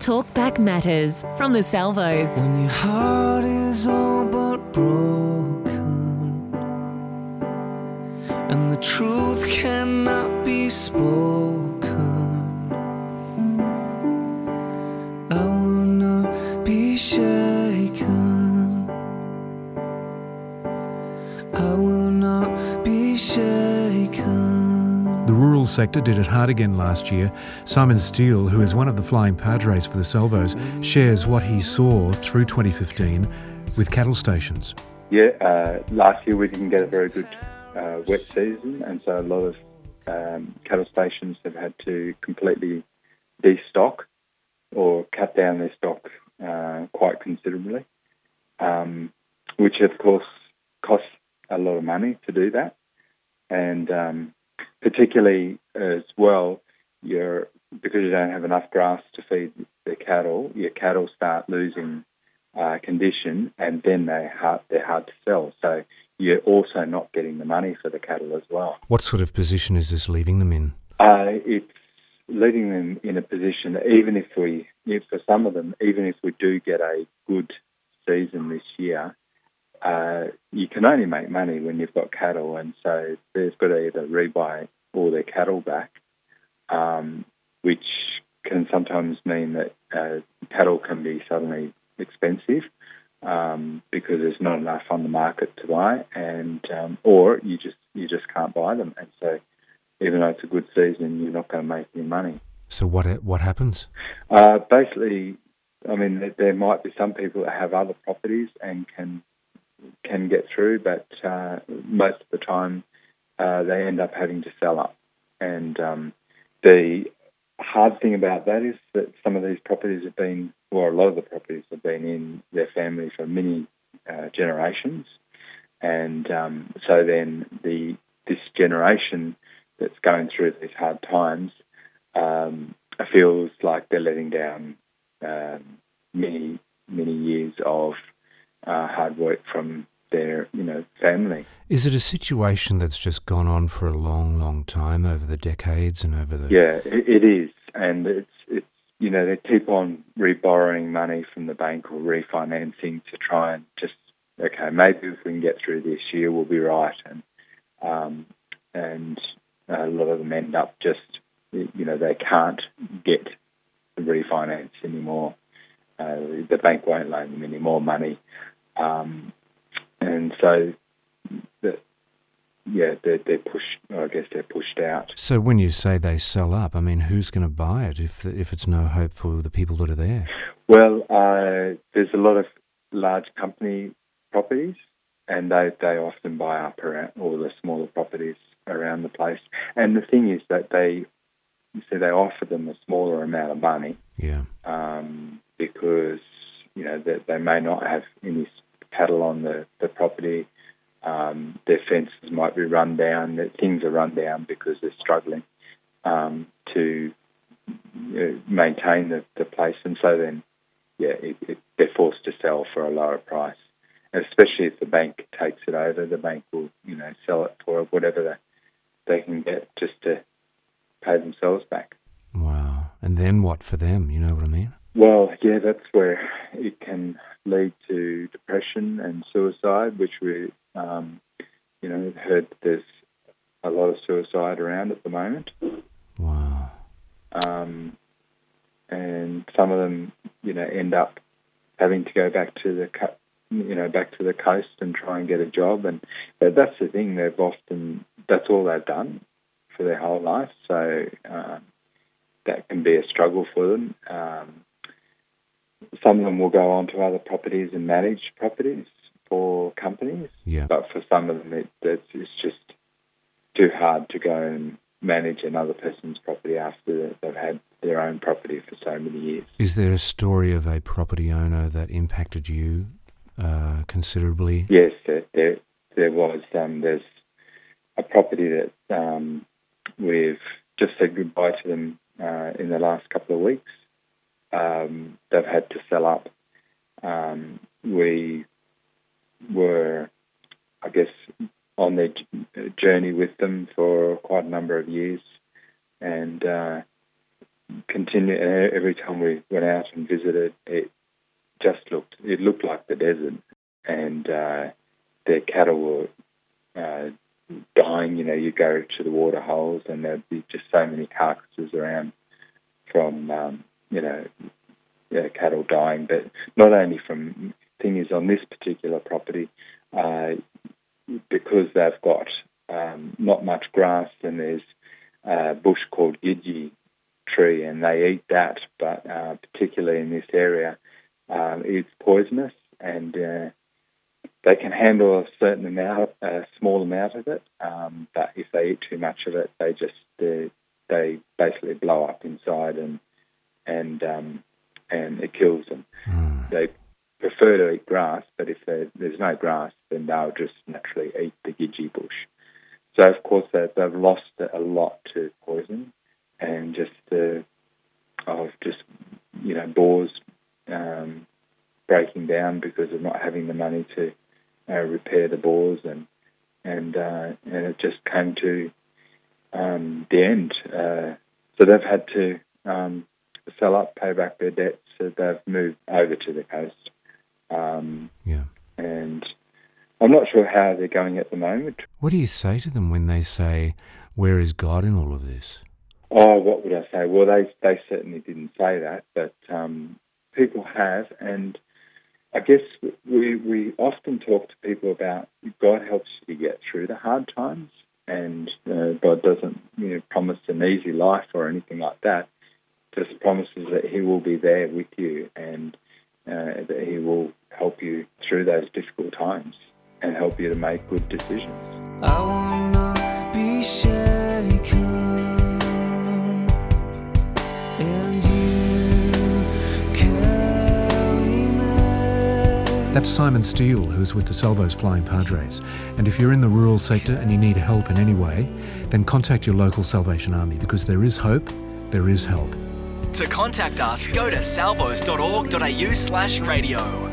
Talkback Matters from the Salvos. When your heart is all but broken and the truth cannot be spoken, I will not be shaken. I will not be shaken. Sector did it hard again last year. Simon Steele, who is one of the flying padres for the Salvos, shares what he saw through 2015 with cattle stations. Yeah, uh, last year we didn't get a very good uh, wet season, and so a lot of um, cattle stations have had to completely destock or cut down their stock uh, quite considerably, um, which of course costs a lot of money to do that, and um, particularly as well, you're because you don't have enough grass to feed the cattle, your cattle start losing uh, condition, and then they hard, they're hard to sell. So you're also not getting the money for the cattle as well. What sort of position is this leaving them in? Uh, it's leaving them in a position, even if we, if for some of them, even if we do get a good season this year, uh, you can only make money when you've got cattle, and so they've got to either rebuy all their cattle back, um, which can sometimes mean that uh, cattle can be suddenly expensive um, because there's not enough on the market to buy, and um, or you just you just can't buy them, and so even though it's a good season, you're not going to make any money. So what what happens? Uh, basically, I mean, there, there might be some people that have other properties and can can get through, but uh, most of the time uh, they end up having to sell up. And um, the hard thing about that is that some of these properties have been, or a lot of the properties have been in their family for many uh, generations, and um, so then the this generation that's going through these hard times um, feels like they're letting down um, many many years of uh, hard work from their you know family. Is it a situation that's just gone on for a long, long time over the decades and over the? Yeah, it, it is, and it's it's you know they keep on reborrowing money from the bank or refinancing to try and just okay maybe if we can get through this year we'll be right, and um, and a lot of them end up just you know they can't get the refinance anymore. Uh, the bank won't loan them any more money. Um, and so, the, yeah, they're, they're pushed. I guess they're pushed out. So when you say they sell up, I mean, who's going to buy it if if it's no hope for the people that are there? Well, uh, there's a lot of large company properties, and they they often buy up around all the smaller properties around the place. And the thing is that they so they offer them a smaller amount of money. Yeah. Um, because you know that they, they may not have any cattle on the, the property. Um, their fences might be run down. That things are run down because they're struggling um, to you know, maintain the, the place, and so then, yeah, it, it, they're forced to sell for a lower price. And especially if the bank takes it over, the bank will you know sell it for whatever they, they can get just to pay themselves back. Wow. And then what for them? You know what I mean? Well, yeah, that's where it can lead to depression and suicide, which we, um, you know, heard there's a lot of suicide around at the moment. Wow. Um, and some of them, you know, end up having to go back to the, you know, back to the coast and try and get a job. And that's the thing; they've often that's all they've done for their whole life. So um, that can be a struggle for them. Um, some of them will go on to other properties and manage properties for companies. Yeah. But for some of them, it, it's, it's just too hard to go and manage another person's property after they've had their own property for so many years. Is there a story of a property owner that impacted you uh, considerably? Yes, there, there, there was. Um, there's a property that um, we've just said goodbye to them uh, in the last couple of weeks um, they've had to sell up. Um, we were, I guess, on their journey with them for quite a number of years, and uh, continue. Every time we went out and visited, it just looked it looked like the desert, and uh, their cattle were uh, dying. You know, you go to the water holes, and there'd be just so many carcasses around from um, you know yeah, cattle dying, but not only from thing is on this particular property uh, because they've got um, not much grass and there's a bush called gidgee tree and they eat that, but uh, particularly in this area, um, it's poisonous and uh, they can handle a certain amount, a small amount of it, um, but if they eat too much of it, they just they, they basically blow up inside and and um, and it kills them. Mm. They prefer to eat grass, but if there's no grass, then they'll just naturally eat the gidgee bush. So of course they, have lost a lot to poison, and just the of just you know bores um, breaking down because of not having the money to uh, repair the bores, and and uh, and it just came to um, the end. Uh, so they've had to um, sell up, pay back their debts. So they've moved over to the coast. Um, yeah. And I'm not sure how they're going at the moment. What do you say to them when they say, "Where is God in all of this"? Oh, what would I say? Well, they they certainly didn't say that, but um, people have, and I guess we we often talk to people about God helps you get through the hard times, and uh, God doesn't you know, promise an easy life or anything like that. Just promises that He will be there with you, and uh, that He will help you through those difficult times and help you to make good decisions. I wanna be shaken, That's Simon Steele, who's with the Salvos Flying Padres. And if you're in the rural sector and you need help in any way, then contact your local Salvation Army because there is hope, there is help. To contact us, go to salvos.org.au slash radio.